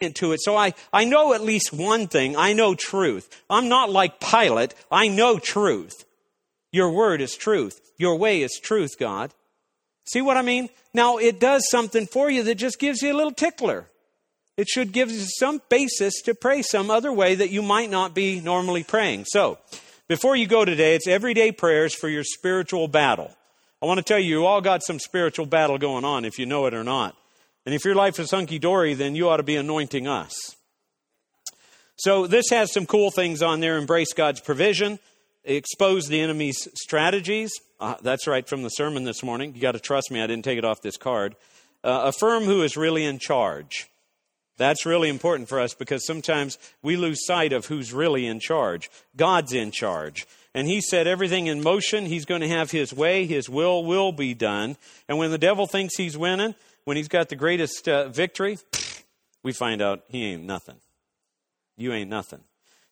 into it. So I, I know at least one thing. I know truth. I'm not like Pilate. I know truth. Your word is truth. Your way is truth, God. See what I mean? Now it does something for you that just gives you a little tickler. It should give you some basis to pray some other way that you might not be normally praying. So, before you go today, it's everyday prayers for your spiritual battle. I want to tell you, you all got some spiritual battle going on if you know it or not. And if your life is hunky dory, then you ought to be anointing us. So this has some cool things on there. Embrace God's provision, expose the enemy's strategies. Uh, that's right from the sermon this morning. You got to trust me, I didn't take it off this card. Uh, affirm who is really in charge. That's really important for us because sometimes we lose sight of who's really in charge. God's in charge. And He set everything in motion. He's going to have His way. His will will be done. And when the devil thinks he's winning, when he's got the greatest uh, victory, we find out he ain't nothing. You ain't nothing.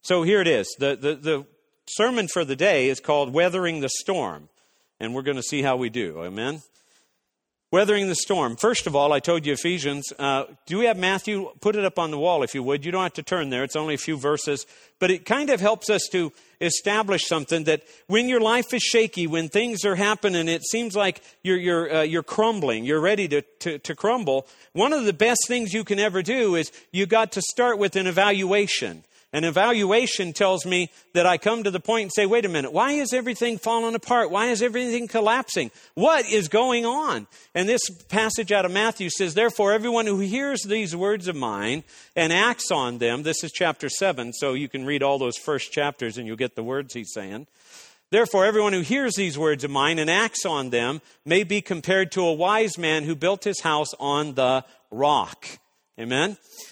So here it is. The, the, the sermon for the day is called Weathering the Storm. And we're going to see how we do. Amen. Weathering the storm. First of all, I told you Ephesians. Uh, do we have Matthew? Put it up on the wall if you would. You don't have to turn there. It's only a few verses. But it kind of helps us to establish something that when your life is shaky, when things are happening, it seems like you're, you're, uh, you're crumbling, you're ready to, to, to crumble. One of the best things you can ever do is you got to start with an evaluation. An evaluation tells me that I come to the point and say, wait a minute, why is everything falling apart? Why is everything collapsing? What is going on? And this passage out of Matthew says, therefore, everyone who hears these words of mine and acts on them, this is chapter 7, so you can read all those first chapters and you'll get the words he's saying. Therefore, everyone who hears these words of mine and acts on them may be compared to a wise man who built his house on the rock. Amen?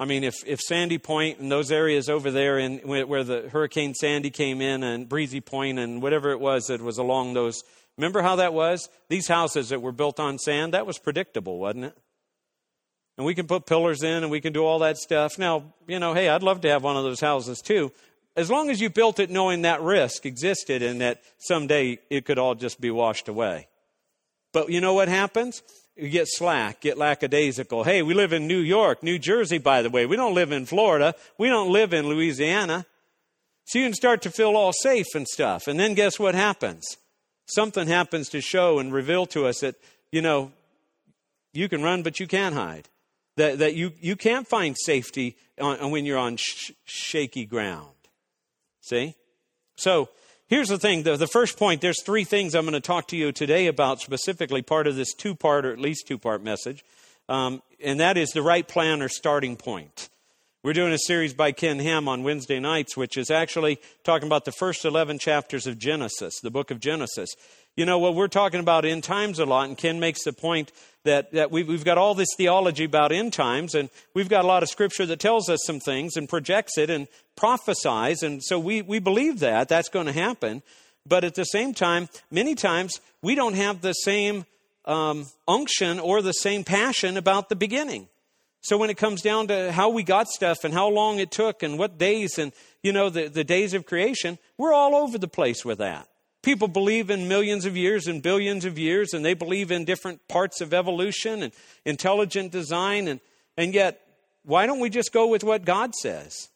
I mean, if, if Sandy Point and those areas over there in, where the Hurricane Sandy came in and Breezy Point and whatever it was that was along those, remember how that was? These houses that were built on sand, that was predictable, wasn't it? And we can put pillars in and we can do all that stuff. Now, you know, hey, I'd love to have one of those houses too. As long as you built it knowing that risk existed and that someday it could all just be washed away. But you know what happens? You get slack, get lackadaisical. Hey, we live in New York, New Jersey, by the way. We don't live in Florida. We don't live in Louisiana. So you can start to feel all safe and stuff. And then guess what happens? Something happens to show and reveal to us that, you know, you can run, but you can't hide. That, that you, you can't find safety on, when you're on sh- shaky ground. See? So, Here's the thing the, the first point there's three things I'm going to talk to you today about, specifically part of this two part or at least two part message. Um, and that is the right plan or starting point. We're doing a series by Ken Ham on Wednesday nights, which is actually talking about the first 11 chapters of Genesis, the book of Genesis. You know, what we're talking about end times a lot, and Ken makes the point that, that we've, we've got all this theology about end times, and we've got a lot of scripture that tells us some things and projects it and prophesies, and so we, we believe that that's going to happen. But at the same time, many times we don't have the same um, unction or the same passion about the beginning. So when it comes down to how we got stuff and how long it took and what days and, you know, the, the days of creation, we're all over the place with that. People believe in millions of years and billions of years, and they believe in different parts of evolution and intelligent design. And, and yet, why don't we just go with what God says?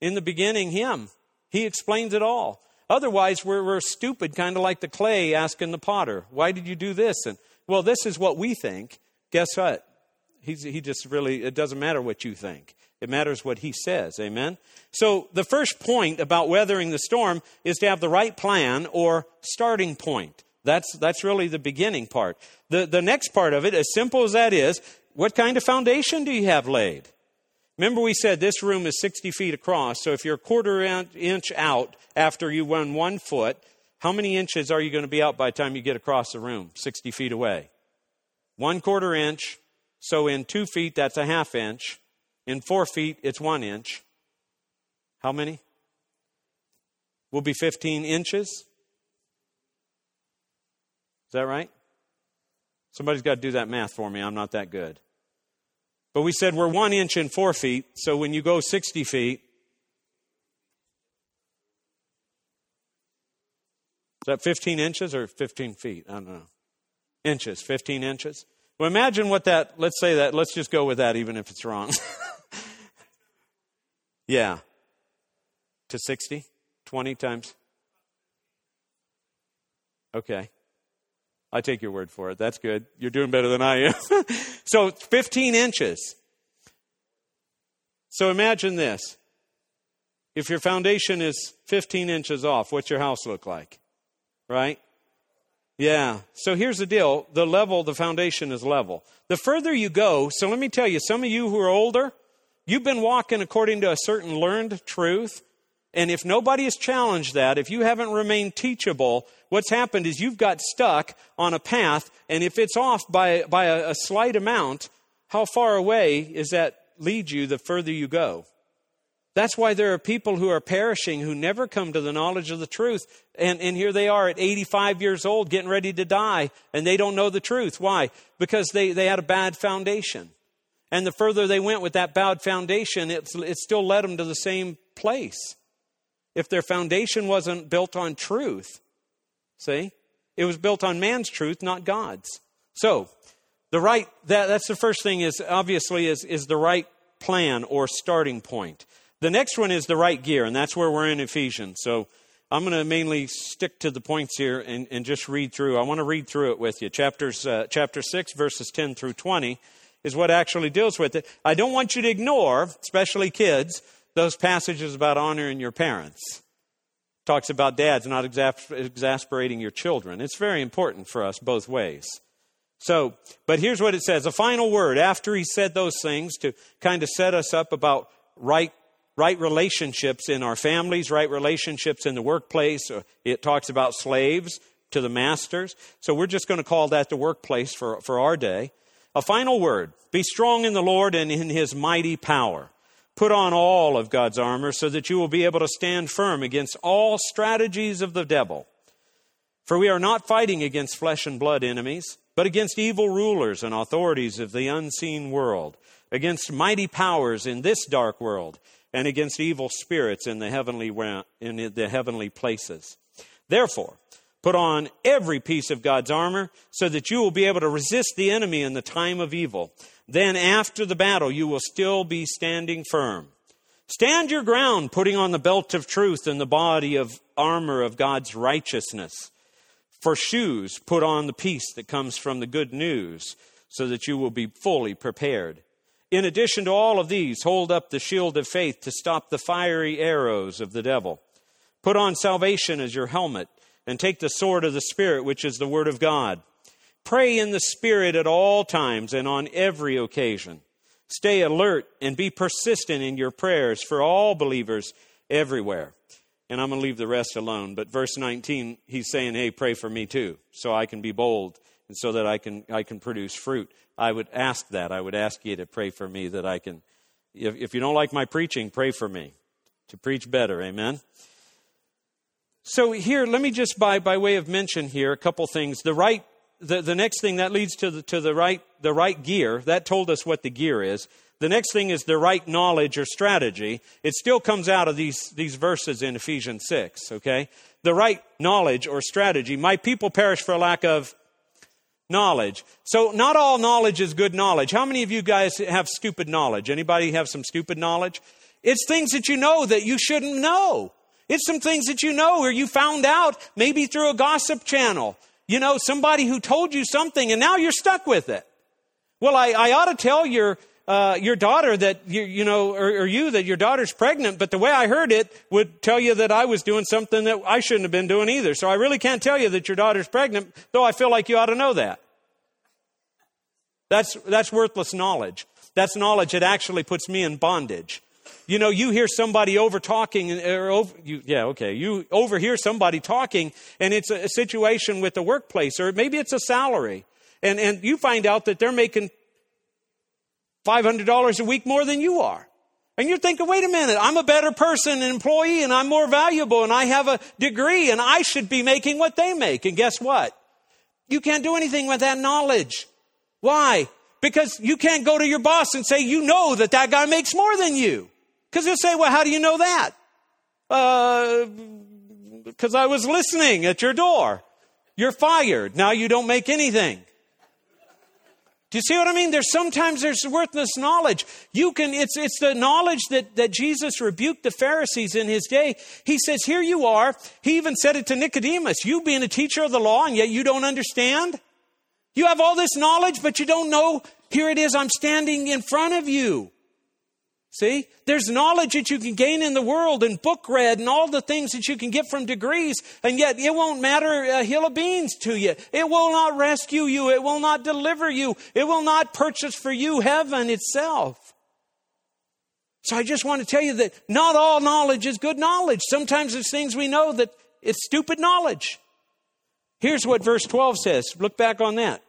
In the beginning, Him. He explains it all. Otherwise, we're, we're stupid, kind of like the clay asking the potter, Why did you do this? And, well, this is what we think. Guess what? He's, he just really, it doesn't matter what you think. It matters what he says. Amen? So, the first point about weathering the storm is to have the right plan or starting point. That's, that's really the beginning part. The, the next part of it, as simple as that is, what kind of foundation do you have laid? Remember, we said this room is 60 feet across, so if you're a quarter inch out after you run one foot, how many inches are you going to be out by the time you get across the room, 60 feet away? One quarter inch, so in two feet, that's a half inch. In four feet, it's one inch. How many? will be 15 inches. Is that right? Somebody's got to do that math for me. I'm not that good. But we said we're one inch and four feet, so when you go 60 feet, is that 15 inches or 15 feet? I don't know. Inches, 15 inches. Well, imagine what that, let's say that, let's just go with that even if it's wrong. yeah. To 60? 20 times? Okay. I take your word for it. That's good. You're doing better than I am. so 15 inches. So imagine this. If your foundation is 15 inches off, what's your house look like? Right? Yeah. So here's the deal. The level, the foundation is level. The further you go, so let me tell you, some of you who are older, you've been walking according to a certain learned truth. And if nobody has challenged that, if you haven't remained teachable, what's happened is you've got stuck on a path, and if it's off by, by a, a slight amount, how far away is that lead you the further you go? That's why there are people who are perishing who never come to the knowledge of the truth. And, and here they are at 85 years old getting ready to die, and they don't know the truth. Why? Because they, they had a bad foundation. And the further they went with that bad foundation, it, it still led them to the same place if their foundation wasn't built on truth. See? It was built on man's truth, not God's. So, the right, that, that's the first thing is obviously is, is the right plan or starting point. The next one is the right gear, and that's where we're in Ephesians. So I'm going to mainly stick to the points here and, and just read through. I want to read through it with you. Chapters, uh, chapter 6, verses 10 through 20 is what actually deals with it. I don't want you to ignore, especially kids, those passages about honoring your parents. Talks about dads not exasperating your children. It's very important for us both ways. So, but here's what it says a final word after he said those things to kind of set us up about right right relationships in our families, right relationships in the workplace. It talks about slaves to the masters. So we're just going to call that the workplace for, for our day. A final word be strong in the Lord and in his mighty power. Put on all of God's armor so that you will be able to stand firm against all strategies of the devil. For we are not fighting against flesh and blood enemies, but against evil rulers and authorities of the unseen world, against mighty powers in this dark world, and against evil spirits in the heavenly, in the heavenly places. Therefore, put on every piece of God's armor so that you will be able to resist the enemy in the time of evil then after the battle you will still be standing firm. Stand your ground, putting on the belt of truth and the body of armor of God's righteousness. For shoes, put on the peace that comes from the good news, so that you will be fully prepared. In addition to all of these, hold up the shield of faith to stop the fiery arrows of the devil. Put on salvation as your helmet, and take the sword of the Spirit, which is the Word of God Pray in the Spirit at all times and on every occasion. Stay alert and be persistent in your prayers for all believers everywhere. And I'm going to leave the rest alone. But verse 19, he's saying, hey, pray for me too, so I can be bold and so that I can, I can produce fruit. I would ask that. I would ask you to pray for me that I can, if, if you don't like my preaching, pray for me to preach better. Amen. So here, let me just by, by way of mention here, a couple things. The right the, the next thing that leads to the, to the right the right gear that told us what the gear is. The next thing is the right knowledge or strategy. It still comes out of these these verses in ephesians 6 okay? The right knowledge or strategy. My people perish for lack of knowledge. So not all knowledge is good knowledge. How many of you guys have stupid knowledge? Anybody have some stupid knowledge? It's things that you know that you shouldn't know it's some things that you know or you found out maybe through a gossip channel you know, somebody who told you something and now you're stuck with it. Well, I, I ought to tell your, uh, your daughter that you, you know, or, or, you that your daughter's pregnant, but the way I heard it would tell you that I was doing something that I shouldn't have been doing either. So I really can't tell you that your daughter's pregnant, though I feel like you ought to know that. That's, that's worthless knowledge. That's knowledge that actually puts me in bondage. You know, you hear somebody over talking, uh, or over, you, yeah, okay, you overhear somebody talking, and it's a, a situation with the workplace, or maybe it's a salary, and, and you find out that they're making $500 a week more than you are. And you're thinking, wait a minute, I'm a better person, an employee, and I'm more valuable, and I have a degree, and I should be making what they make. And guess what? You can't do anything with that knowledge. Why? Because you can't go to your boss and say, you know that that guy makes more than you. Because he'll say, well, how do you know that? Uh, because I was listening at your door. You're fired. Now you don't make anything. Do you see what I mean? There's sometimes there's worthless knowledge. You can, it's, it's the knowledge that, that Jesus rebuked the Pharisees in his day. He says, here you are. He even said it to Nicodemus. You being a teacher of the law and yet you don't understand? You have all this knowledge, but you don't know. Here it is. I'm standing in front of you. See? There's knowledge that you can gain in the world and book read and all the things that you can get from degrees, and yet it won't matter a hill of beans to you. It will not rescue you. It will not deliver you. It will not purchase for you heaven itself. So I just want to tell you that not all knowledge is good knowledge. Sometimes there's things we know that it's stupid knowledge. Here's what verse 12 says. Look back on that.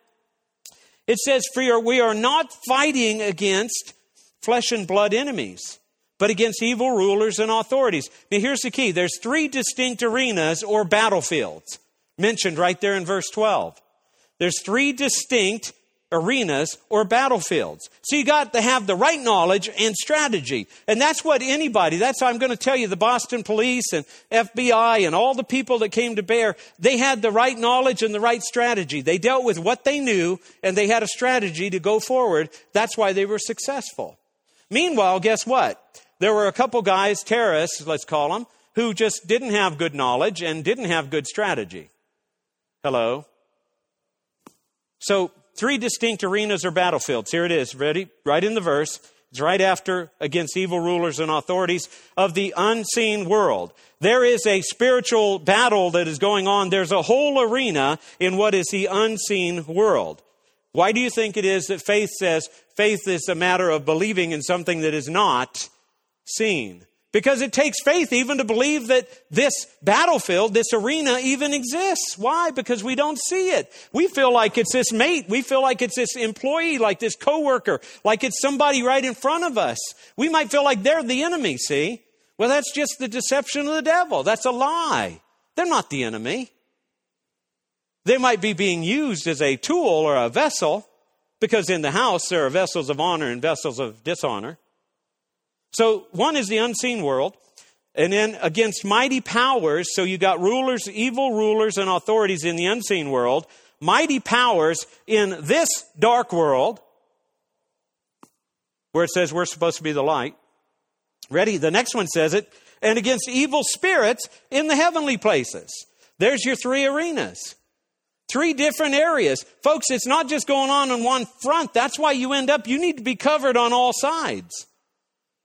It says, For we are not fighting against flesh and blood enemies, but against evil rulers and authorities. Now, here's the key there's three distinct arenas or battlefields mentioned right there in verse 12. There's three distinct arenas or battlefields. So you got to have the right knowledge and strategy. And that's what anybody, that's I'm going to tell you, the Boston police and FBI and all the people that came to bear, they had the right knowledge and the right strategy. They dealt with what they knew and they had a strategy to go forward. That's why they were successful. Meanwhile, guess what? There were a couple guys, terrorists, let's call them, who just didn't have good knowledge and didn't have good strategy. Hello? So, three distinct arenas or battlefields. Here it is, ready? Right in the verse. It's right after against evil rulers and authorities of the unseen world. There is a spiritual battle that is going on. There's a whole arena in what is the unseen world. Why do you think it is that faith says faith is a matter of believing in something that is not seen? Because it takes faith even to believe that this battlefield, this arena even exists. Why? Because we don't see it. We feel like it's this mate. We feel like it's this employee, like this coworker, like it's somebody right in front of us. We might feel like they're the enemy, see? Well, that's just the deception of the devil. That's a lie. They're not the enemy. They might be being used as a tool or a vessel, because in the house there are vessels of honor and vessels of dishonor. So one is the unseen world. And then against mighty powers, so you got rulers, evil rulers and authorities in the unseen world, mighty powers in this dark world, where it says we're supposed to be the light. Ready? The next one says it, and against evil spirits in the heavenly places. There's your three arenas. Three different areas. Folks, it's not just going on on one front. That's why you end up, you need to be covered on all sides.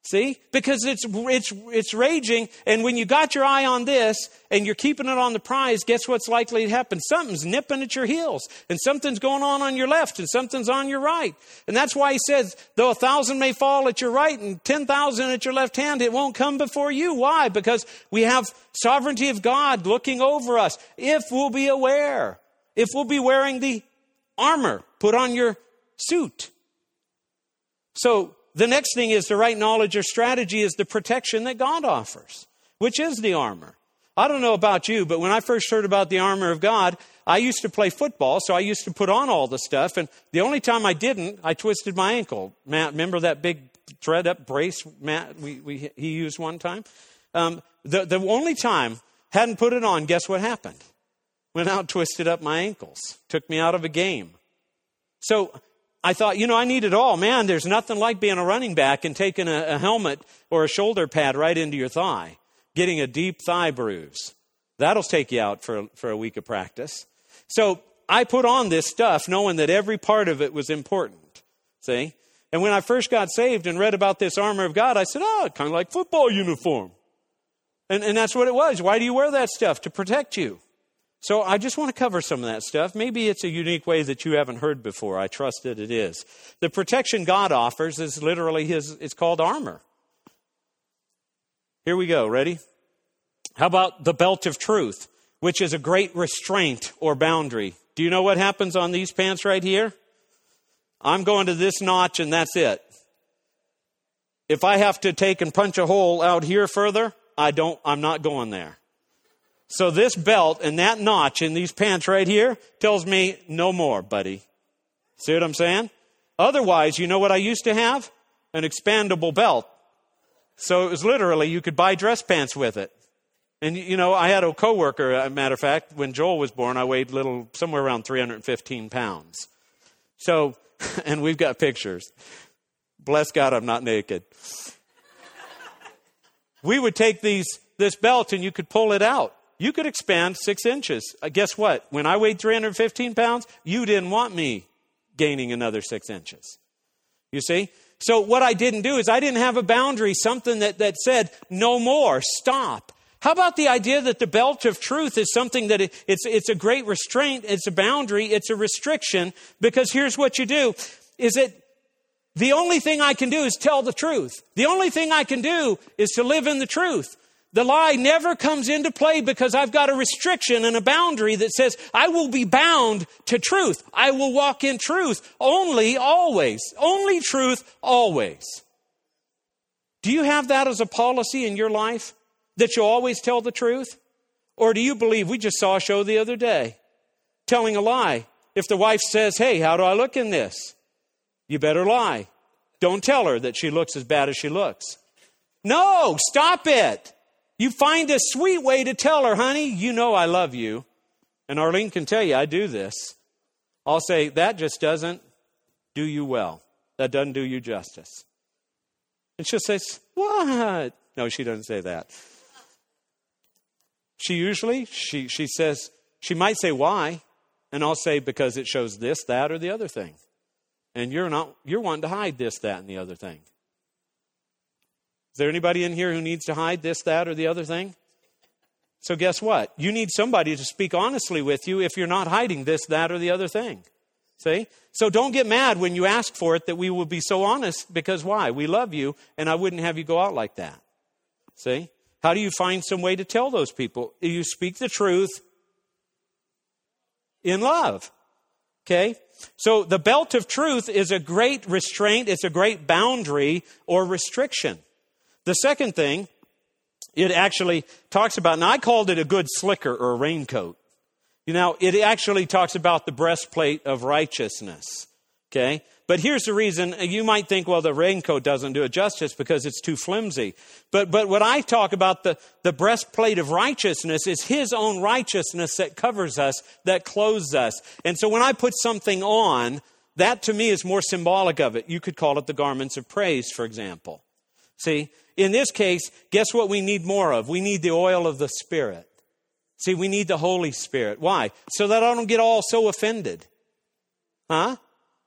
See? Because it's, it's, it's raging, and when you got your eye on this and you're keeping it on the prize, guess what's likely to happen? Something's nipping at your heels, and something's going on on your left, and something's on your right. And that's why he says, though a thousand may fall at your right and 10,000 at your left hand, it won't come before you. Why? Because we have sovereignty of God looking over us, if we'll be aware if we'll be wearing the armor, put on your suit. So the next thing is the right knowledge or strategy is the protection that God offers, which is the armor. I don't know about you, but when I first heard about the armor of God, I used to play football, so I used to put on all the stuff. And the only time I didn't, I twisted my ankle. Matt, remember that big thread up brace Matt we, we, he used one time? Um, the, the only time hadn't put it on, guess what happened? Went out, twisted up my ankles, took me out of a game. So I thought, you know, I need it all. Man, there's nothing like being a running back and taking a, a helmet or a shoulder pad right into your thigh, getting a deep thigh bruise. That'll take you out for, for a week of practice. So I put on this stuff knowing that every part of it was important. See? And when I first got saved and read about this armor of God, I said, ah, oh, kind of like football uniform. And, and that's what it was. Why do you wear that stuff? To protect you. So I just want to cover some of that stuff. Maybe it's a unique way that you haven't heard before. I trust that it is. The protection God offers is literally his, it's called armor. Here we go. Ready? How about the belt of truth, which is a great restraint or boundary? Do you know what happens on these pants right here? I'm going to this notch and that's it. If I have to take and punch a hole out here further, I don't, I'm not going there. So this belt and that notch in these pants right here tells me no more, buddy. See what I'm saying? Otherwise, you know what I used to have? An expandable belt. So it was literally, you could buy dress pants with it. And you know, I had a coworker, a matter of fact, when Joel was born, I weighed little, somewhere around 315 pounds. So, and we've got pictures. Bless God, I'm not naked. we would take these, this belt and you could pull it out. You could expand six inches. Uh, guess what? When I weighed 315 pounds, you didn't want me gaining another six inches. You see? So what I didn't do is I didn't have a boundary, something that, that said, no more, stop. How about the idea that the belt of truth is something that it, it's, it's a great restraint, it's a boundary, it's a restriction, because here's what you do, is that the only thing I can do is tell the truth. The only thing I can do is to live in the truth. The lie never comes into play because I've got a restriction and a boundary that says I will be bound to truth. I will walk in truth only, always. Only truth, always. Do you have that as a policy in your life? That you always tell the truth? Or do you believe, we just saw a show the other day, telling a lie? If the wife says, Hey, how do I look in this? You better lie. Don't tell her that she looks as bad as she looks. No, stop it. You find a sweet way to tell her, honey, you know I love you. And Arlene can tell you, I do this. I'll say, that just doesn't do you well. That doesn't do you justice. And she'll say, what? No, she doesn't say that. She usually, she, she says, she might say why. And I'll say, because it shows this, that, or the other thing. And you're not, you're wanting to hide this, that, and the other thing. Is there anybody in here who needs to hide this, that, or the other thing? So, guess what? You need somebody to speak honestly with you if you're not hiding this, that, or the other thing. See? So, don't get mad when you ask for it that we will be so honest because why? We love you, and I wouldn't have you go out like that. See? How do you find some way to tell those people? You speak the truth in love. Okay? So, the belt of truth is a great restraint, it's a great boundary or restriction. The second thing, it actually talks about, and I called it a good slicker or a raincoat. You know, it actually talks about the breastplate of righteousness. Okay? But here's the reason you might think, well, the raincoat doesn't do it justice because it's too flimsy. But, but what I talk about the, the breastplate of righteousness is his own righteousness that covers us, that clothes us. And so when I put something on, that to me is more symbolic of it. You could call it the garments of praise, for example. See, in this case, guess what we need more of? We need the oil of the Spirit. See, we need the Holy Spirit. Why? So that I don't get all so offended. Huh?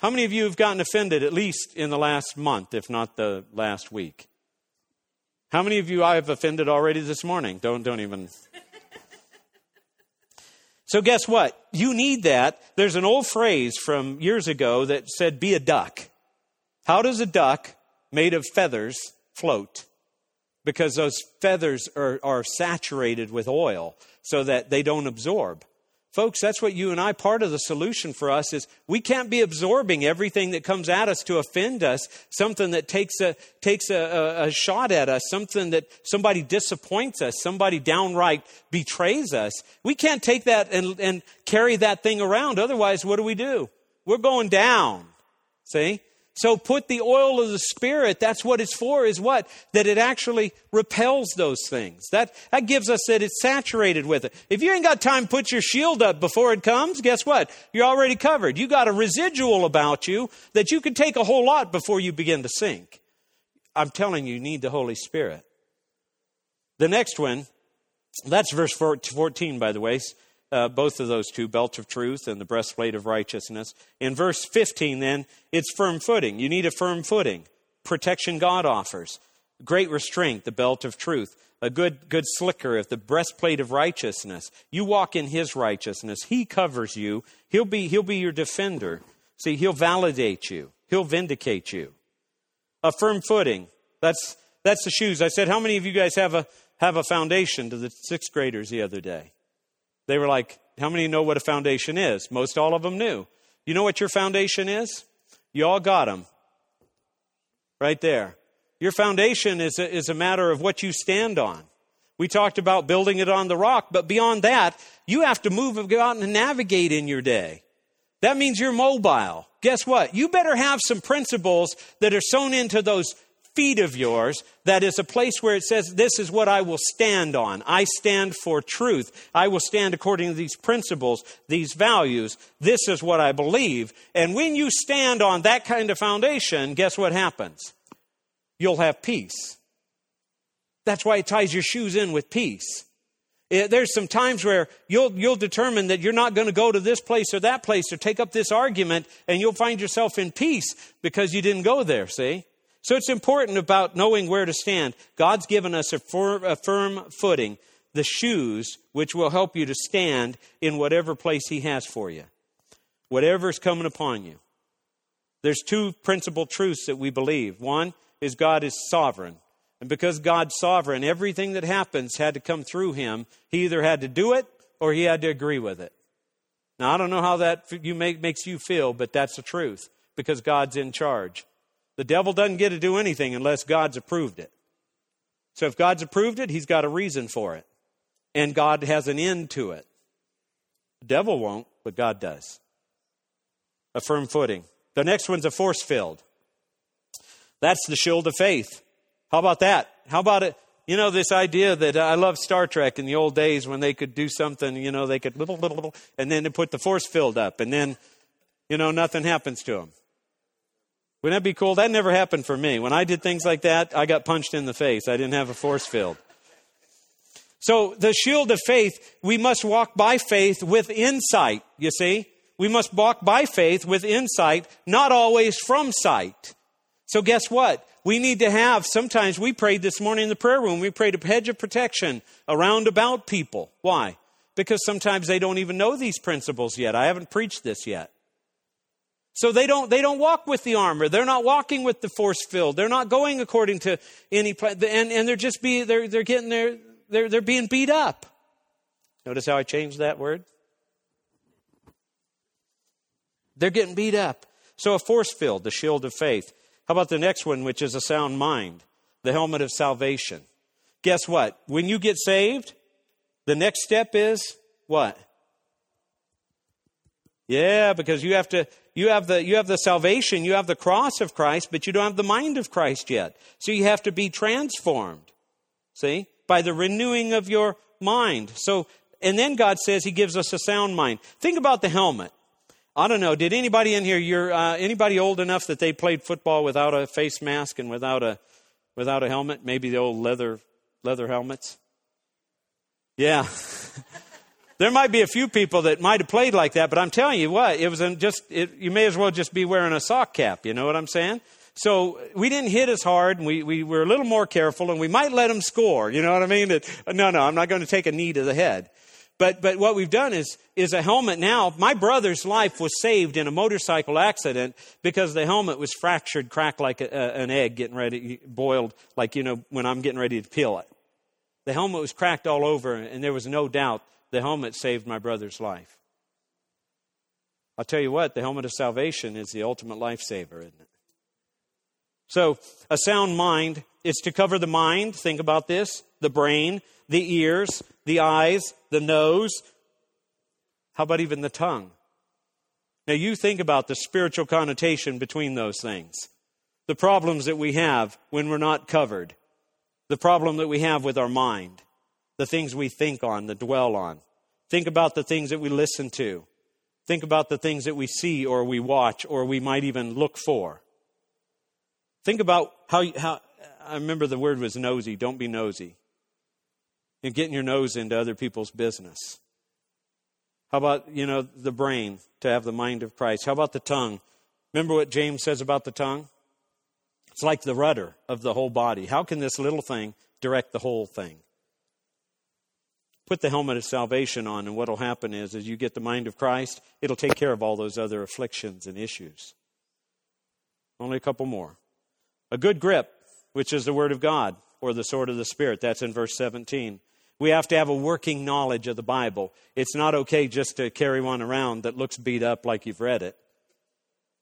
How many of you have gotten offended at least in the last month, if not the last week? How many of you I have offended already this morning? Don't don't even. so guess what? You need that. There's an old phrase from years ago that said be a duck. How does a duck made of feathers float? because those feathers are, are saturated with oil so that they don't absorb. Folks, that's what you and I, part of the solution for us is we can't be absorbing everything that comes at us to offend us, something that takes a, takes a, a, a, shot at us, something that somebody disappoints us, somebody downright betrays us. We can't take that and, and carry that thing around. Otherwise, what do we do? We're going down. See? So put the oil of the Spirit, that's what it's for, is what? That it actually repels those things. That, that gives us that it's saturated with it. If you ain't got time, put your shield up before it comes, guess what? You're already covered. You got a residual about you that you can take a whole lot before you begin to sink. I'm telling you, you need the Holy Spirit. The next one, that's verse 14, by the way uh, both of those two, belt of truth and the breastplate of righteousness. In verse 15, then, it's firm footing. You need a firm footing. Protection God offers. Great restraint, the belt of truth. A good, good slicker of the breastplate of righteousness. You walk in His righteousness. He covers you. He'll be, he'll be your defender. See, He'll validate you. He'll vindicate you. A firm footing. That's, that's the shoes. I said, how many of you guys have a, have a foundation to the sixth graders the other day? They were like, How many know what a foundation is? Most all of them knew. You know what your foundation is? You all got them. Right there. Your foundation is a, is a matter of what you stand on. We talked about building it on the rock, but beyond that, you have to move, go out and navigate in your day. That means you're mobile. Guess what? You better have some principles that are sewn into those feet of yours that is a place where it says, This is what I will stand on. I stand for truth. I will stand according to these principles, these values. This is what I believe. And when you stand on that kind of foundation, guess what happens? You'll have peace. That's why it ties your shoes in with peace. It, there's some times where you'll, you'll determine that you're not going to go to this place or that place or take up this argument, and you'll find yourself in peace because you didn't go there, see? So it's important about knowing where to stand. God's given us a firm, a firm footing, the shoes which will help you to stand in whatever place He has for you, whatever's coming upon you. There's two principal truths that we believe. One is God is sovereign. And because God's sovereign, everything that happens had to come through him. He either had to do it or he had to agree with it. Now, I don't know how that you make, makes you feel, but that's the truth because God's in charge. The devil doesn't get to do anything unless God's approved it. So if God's approved it, he's got a reason for it. And God has an end to it. The devil won't, but God does. A firm footing. The next one's a force field. That's the shield of faith. How about that? How about it? You know, this idea that I love Star Trek in the old days when they could do something, you know, they could and then they put the force field up, and then, you know, nothing happens to them. Wouldn't that be cool? That never happened for me. When I did things like that, I got punched in the face. I didn't have a force field. So, the shield of faith, we must walk by faith with insight, you see? We must walk by faith with insight, not always from sight. So, guess what? We need to have, sometimes we prayed this morning in the prayer room, we prayed a hedge of protection around about people. Why? Because sometimes they don't even know these principles yet. I haven't preached this yet. So they don't, they don't walk with the armor. They're not walking with the force field. They're not going according to any plan. And, and they're just be, they're, they're getting their, they're, they're being beat up. Notice how I changed that word? They're getting beat up. So a force field, the shield of faith. How about the next one, which is a sound mind, the helmet of salvation? Guess what? When you get saved, the next step is what? Yeah, because you have to you have the you have the salvation, you have the cross of Christ, but you don't have the mind of Christ yet. So you have to be transformed. See? By the renewing of your mind. So and then God says he gives us a sound mind. Think about the helmet. I don't know. Did anybody in here? You're uh, anybody old enough that they played football without a face mask and without a without a helmet? Maybe the old leather leather helmets. Yeah. There might be a few people that might have played like that, but I'm telling you what, it was just, it, you may as well just be wearing a sock cap. You know what I'm saying? So we didn't hit as hard, and we, we were a little more careful, and we might let them score. You know what I mean? It, no, no, I'm not going to take a knee to the head. But, but what we've done is, is a helmet now. My brother's life was saved in a motorcycle accident because the helmet was fractured, cracked like a, a, an egg getting ready, boiled, like, you know, when I'm getting ready to peel it. The helmet was cracked all over, and there was no doubt the helmet saved my brother's life. I'll tell you what, the helmet of salvation is the ultimate lifesaver, isn't it? So, a sound mind is to cover the mind. Think about this the brain, the ears, the eyes, the nose. How about even the tongue? Now, you think about the spiritual connotation between those things. The problems that we have when we're not covered. The problem that we have with our mind the things we think on, that dwell on. Think about the things that we listen to. Think about the things that we see or we watch or we might even look for. Think about how, how I remember the word was nosy. Don't be nosy. And getting your nose into other people's business. How about, you know, the brain to have the mind of Christ? How about the tongue? Remember what James says about the tongue? It's like the rudder of the whole body. How can this little thing direct the whole thing? Put the helmet of salvation on, and what will happen is, as you get the mind of Christ, it'll take care of all those other afflictions and issues. Only a couple more. A good grip, which is the Word of God, or the sword of the Spirit. That's in verse 17. We have to have a working knowledge of the Bible. It's not okay just to carry one around that looks beat up like you've read it.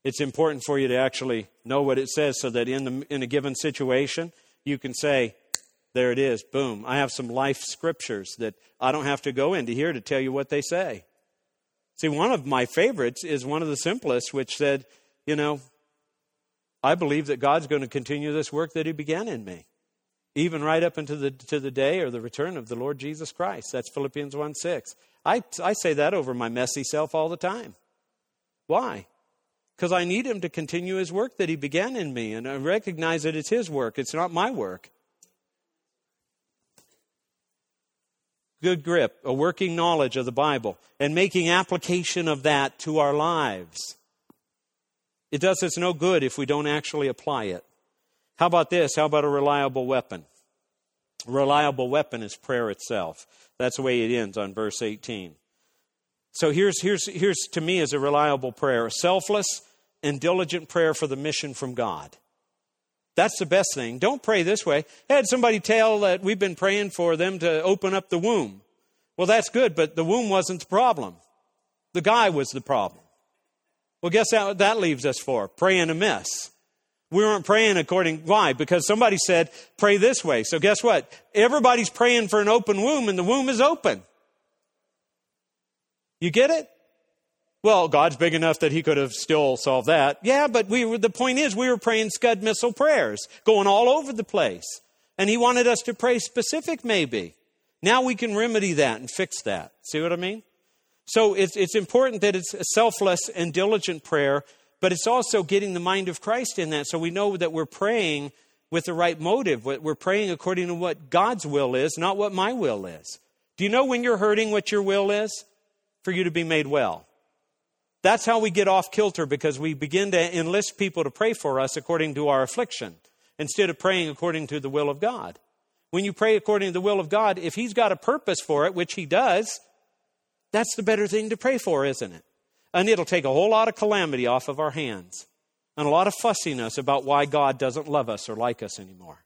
It's important for you to actually know what it says so that in, the, in a given situation, you can say, there it is, boom. I have some life scriptures that I don't have to go into here to tell you what they say. See, one of my favorites is one of the simplest, which said, you know, I believe that God's going to continue this work that He began in me, even right up into the, to the day or the return of the Lord Jesus Christ. That's Philippians 1 6. I, I say that over my messy self all the time. Why? Because I need Him to continue His work that He began in me, and I recognize that it's His work, it's not my work. Good grip, a working knowledge of the Bible, and making application of that to our lives. It does us no good if we don't actually apply it. How about this? How about a reliable weapon? A reliable weapon is prayer itself. That's the way it ends on verse 18. So here's, here's, here's to me as a reliable prayer a selfless and diligent prayer for the mission from God. That's the best thing. Don't pray this way. I had somebody tell that we've been praying for them to open up the womb. Well, that's good, but the womb wasn't the problem. The guy was the problem. Well, guess what that leaves us for? Praying amiss. We weren't praying according, why? Because somebody said, pray this way. So guess what? Everybody's praying for an open womb and the womb is open. You get it? Well, God's big enough that he could have still solved that. Yeah, but we were, the point is we were praying scud missile prayers, going all over the place. And he wanted us to pray specific maybe. Now we can remedy that and fix that. See what I mean? So it's, it's important that it's a selfless and diligent prayer, but it's also getting the mind of Christ in that so we know that we're praying with the right motive. We're praying according to what God's will is, not what my will is. Do you know when you're hurting what your will is? For you to be made well. That's how we get off kilter because we begin to enlist people to pray for us according to our affliction instead of praying according to the will of God. When you pray according to the will of God, if He's got a purpose for it, which He does, that's the better thing to pray for, isn't it? And it'll take a whole lot of calamity off of our hands and a lot of fussiness about why God doesn't love us or like us anymore.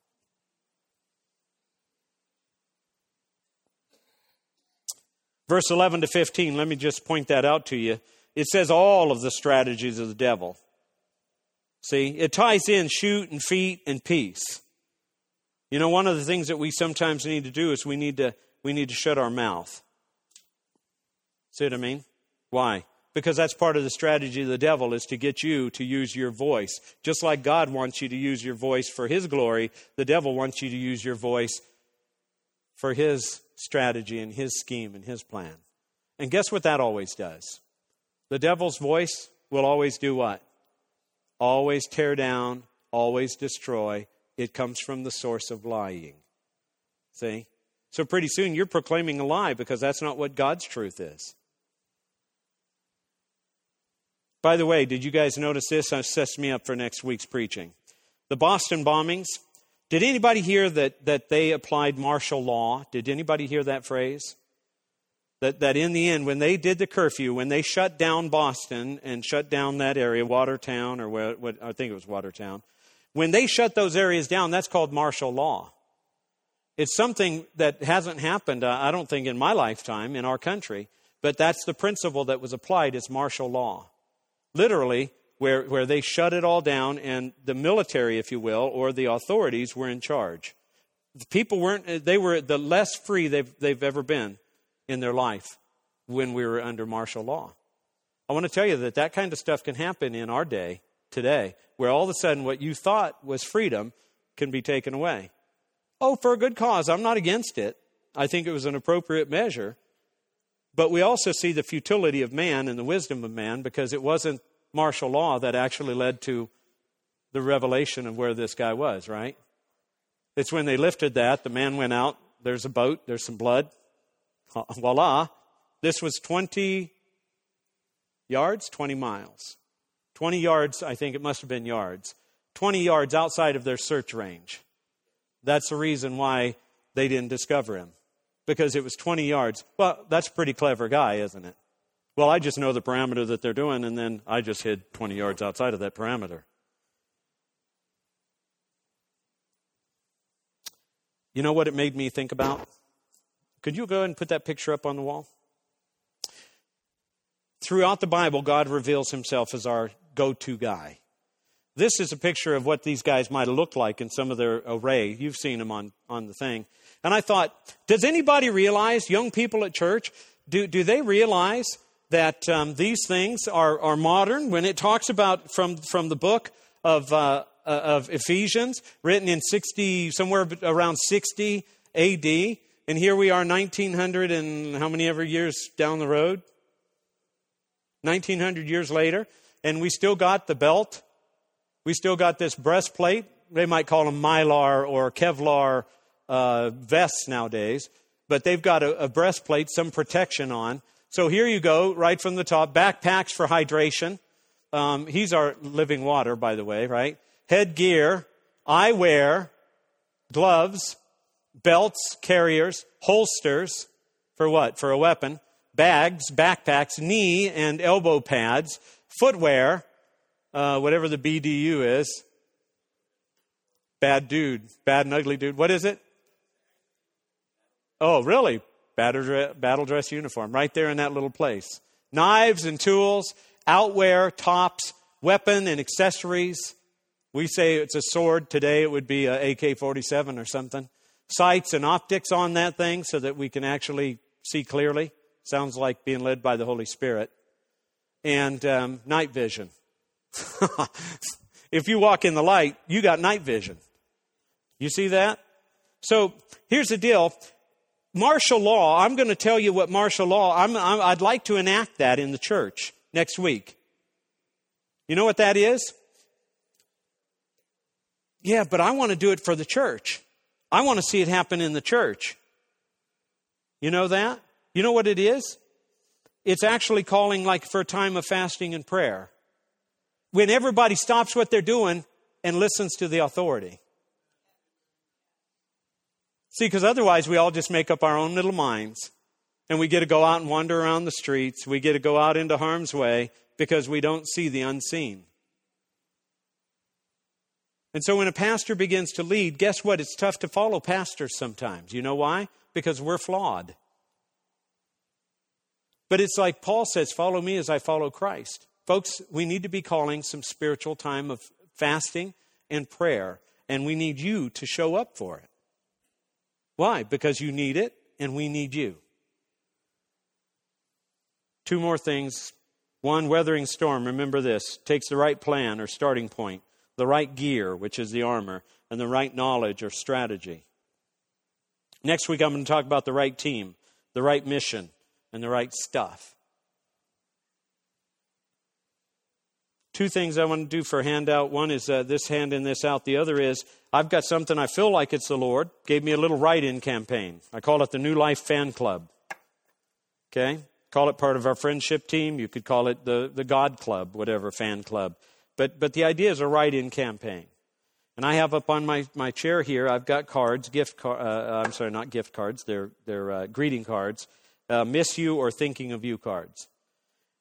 Verse 11 to 15, let me just point that out to you. It says all of the strategies of the devil. See, it ties in shoot and feet and peace. You know, one of the things that we sometimes need to do is we need to we need to shut our mouth. See what I mean? Why? Because that's part of the strategy of the devil is to get you to use your voice. Just like God wants you to use your voice for his glory, the devil wants you to use your voice for his strategy and his scheme and his plan. And guess what that always does? The devil's voice will always do what? Always tear down, always destroy. It comes from the source of lying. See? So pretty soon you're proclaiming a lie because that's not what God's truth is. By the way, did you guys notice this? That sets me up for next week's preaching. The Boston bombings. Did anybody hear that, that they applied martial law? Did anybody hear that phrase? That, that in the end, when they did the curfew, when they shut down Boston and shut down that area, Watertown, or what, I think it was Watertown, when they shut those areas down, that's called martial law. It's something that hasn't happened, uh, I don't think, in my lifetime in our country, but that's the principle that was applied as martial law literally, where, where they shut it all down and the military, if you will, or the authorities were in charge. The people weren't, they were the less free they've, they've ever been in their life when we were under martial law. I want to tell you that that kind of stuff can happen in our day today, where all of a sudden what you thought was freedom can be taken away. Oh, for a good cause. I'm not against it. I think it was an appropriate measure. But we also see the futility of man and the wisdom of man because it wasn't martial law that actually led to the revelation of where this guy was, right? It's when they lifted that, the man went out, there's a boat, there's some blood. Voila. This was 20 yards, 20 miles. 20 yards, I think it must have been yards. 20 yards outside of their search range. That's the reason why they didn't discover him because it was 20 yards. Well, that's a pretty clever guy, isn't it? Well, I just know the parameter that they're doing, and then I just hid 20 yards outside of that parameter. You know what it made me think about? Could you go ahead and put that picture up on the wall? Throughout the Bible, God reveals himself as our go to guy. This is a picture of what these guys might have looked like in some of their array. You've seen them on, on the thing. And I thought, does anybody realize, young people at church, do, do they realize that um, these things are, are modern? When it talks about from, from the book of, uh, uh of Ephesians, written in 60, somewhere around 60 AD, and here we are 1900 and how many ever years down the road? 1900 years later, and we still got the belt. We still got this breastplate. They might call them mylar or Kevlar uh, vests nowadays, but they've got a, a breastplate, some protection on. So here you go, right from the top. Backpacks for hydration. Um, he's our living water, by the way, right? Headgear, eyewear, gloves, belts, carriers, holsters for what? For a weapon, bags, backpacks, knee and elbow pads, footwear, uh, whatever the BDU is. Bad dude, bad and ugly dude. What is it? Oh, really? Battle dress uniform, right there in that little place. Knives and tools, outwear, tops, weapon and accessories. We say it's a sword. Today it would be a AK 47 or something. Sights and optics on that thing so that we can actually see clearly. Sounds like being led by the Holy Spirit. And um, night vision. if you walk in the light, you got night vision. You see that? So here's the deal. Martial law, I'm going to tell you what martial law, I'm, i would like to enact that in the church next week. You know what that is? Yeah, but I want to do it for the church. I want to see it happen in the church. You know that? You know what it is? It's actually calling like for a time of fasting and prayer. When everybody stops what they're doing and listens to the authority. See, because otherwise we all just make up our own little minds and we get to go out and wander around the streets. We get to go out into harm's way because we don't see the unseen. And so when a pastor begins to lead, guess what? It's tough to follow pastors sometimes. You know why? Because we're flawed. But it's like Paul says, follow me as I follow Christ. Folks, we need to be calling some spiritual time of fasting and prayer, and we need you to show up for it. Why? Because you need it, and we need you. Two more things. One, weathering storm, remember this, takes the right plan or starting point, the right gear, which is the armor, and the right knowledge or strategy. Next week, I'm going to talk about the right team, the right mission, and the right stuff. Two things I want to do for handout. One is uh, this hand and this out. The other is I've got something I feel like it's the Lord. Gave me a little write in campaign. I call it the New Life Fan Club. Okay? Call it part of our friendship team. You could call it the, the God Club, whatever, fan club. But, but the idea is a write in campaign. And I have up on my, my chair here, I've got cards, gift car, uh, I'm sorry, not gift cards, they're, they're uh, greeting cards uh, miss you or thinking of you cards.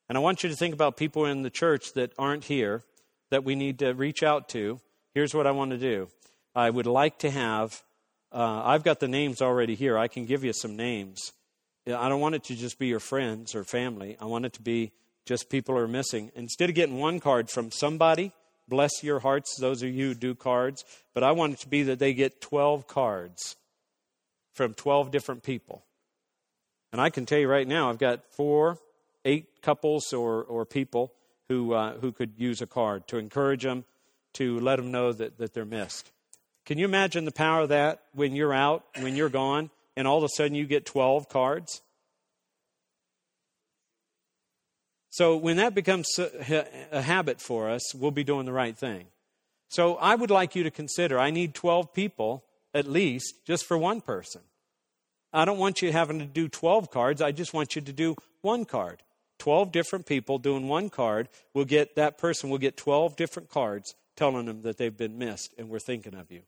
And I want you to think about people in the church that aren't here that we need to reach out to. Here's what I want to do I would like to have, uh, I've got the names already here. I can give you some names. I don't want it to just be your friends or family. I want it to be just people are missing. Instead of getting one card from somebody, bless your hearts, those of you who do cards, but I want it to be that they get 12 cards from 12 different people. And I can tell you right now, I've got four, eight couples or, or people who, uh, who could use a card to encourage them, to let them know that, that they're missed. Can you imagine the power of that when you're out, when you're gone, and all of a sudden you get 12 cards? So when that becomes a habit for us, we'll be doing the right thing. So I would like you to consider I need 12 people at least just for one person. I don't want you having to do 12 cards. I just want you to do one card. 12 different people doing one card will get, that person will get 12 different cards telling them that they've been missed and we're thinking of you.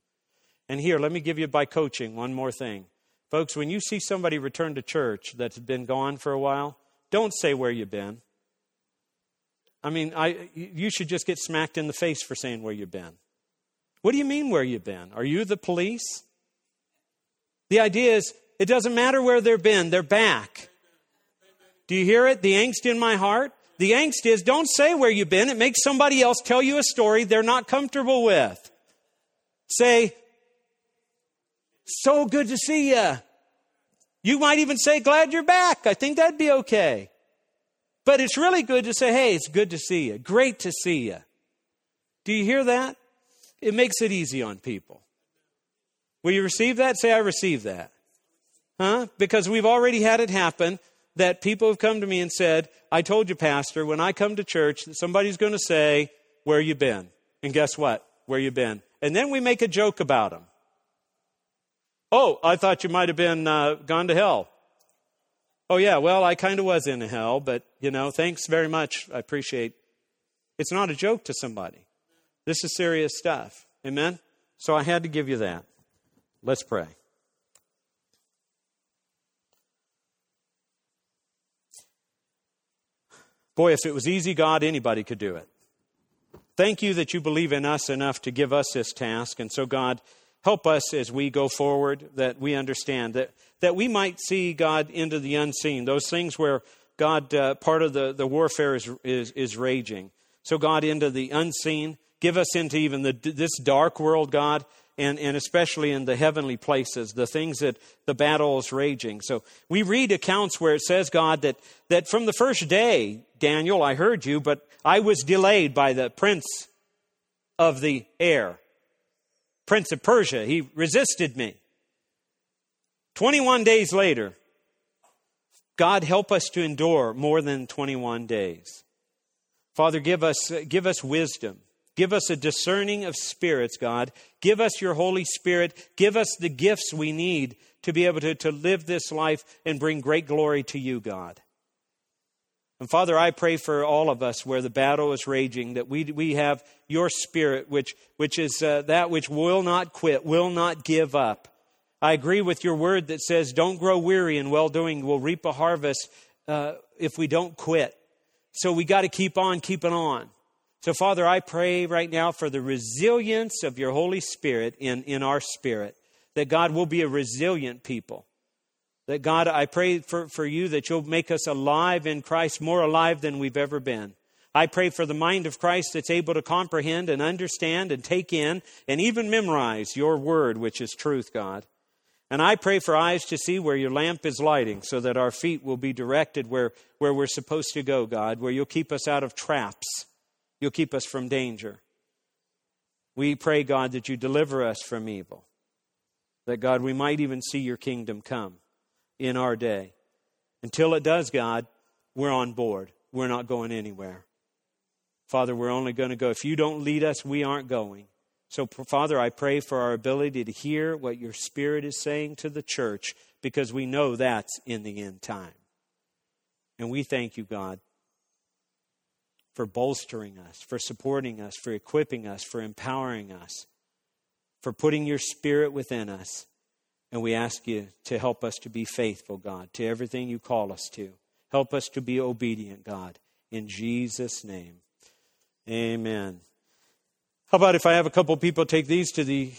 And here, let me give you by coaching one more thing. Folks, when you see somebody return to church that's been gone for a while, don't say where you've been. I mean, I, you should just get smacked in the face for saying where you've been. What do you mean where you've been? Are you the police? The idea is it doesn't matter where they've been, they're back. Do you hear it? The angst in my heart? the angst is don't say where you've been. It makes somebody else tell you a story they're not comfortable with. Say, so good to see you. You might even say, glad you're back. I think that'd be okay. But it's really good to say, hey, it's good to see you. Great to see you. Do you hear that? It makes it easy on people. Will you receive that? Say, I receive that. Huh? Because we've already had it happen that people have come to me and said, I told you, Pastor, when I come to church, that somebody's going to say, Where you been? And guess what? Where you been? And then we make a joke about them. Oh, I thought you might have been uh, gone to hell. Oh, yeah, well, I kind of was in hell, but, you know, thanks very much. I appreciate It's not a joke to somebody. This is serious stuff. Amen? So I had to give you that. Let's pray. Boy, if it was easy, God, anybody could do it. Thank you that you believe in us enough to give us this task. And so, God, Help us as we go forward that we understand that, that we might see God into the unseen, those things where God, uh, part of the, the warfare is, is, is raging. So, God, into the unseen, give us into even the, this dark world, God, and, and especially in the heavenly places, the things that the battle is raging. So we read accounts where it says, God, that, that from the first day, Daniel, I heard you, but I was delayed by the prince of the air prince of Persia. He resisted me. 21 days later, God help us to endure more than 21 days. Father, give us, give us wisdom. Give us a discerning of spirits, God. Give us your Holy Spirit. Give us the gifts we need to be able to, to live this life and bring great glory to you, God. And Father, I pray for all of us where the battle is raging, that we, we have your spirit, which, which is uh, that which will not quit, will not give up. I agree with your word that says, don't grow weary in well doing. We'll reap a harvest uh, if we don't quit. So we got to keep on keeping on. So, Father, I pray right now for the resilience of your Holy Spirit in, in our spirit, that God will be a resilient people. That God, I pray for, for you that you'll make us alive in Christ, more alive than we've ever been. I pray for the mind of Christ that's able to comprehend and understand and take in and even memorize your word, which is truth, God. And I pray for eyes to see where your lamp is lighting so that our feet will be directed where, where we're supposed to go, God, where you'll keep us out of traps. You'll keep us from danger. We pray, God, that you deliver us from evil. That, God, we might even see your kingdom come in our day. Until it does, God, we're on board. We're not going anywhere. Father, we're only going to go. If you don't lead us, we aren't going. So, Father, I pray for our ability to hear what your Spirit is saying to the church because we know that's in the end time. And we thank you, God, for bolstering us, for supporting us, for equipping us, for empowering us, for putting your Spirit within us and we ask you to help us to be faithful, God, to everything you call us to. Help us to be obedient, God. In Jesus' name. Amen. How about if I have a couple people take these to the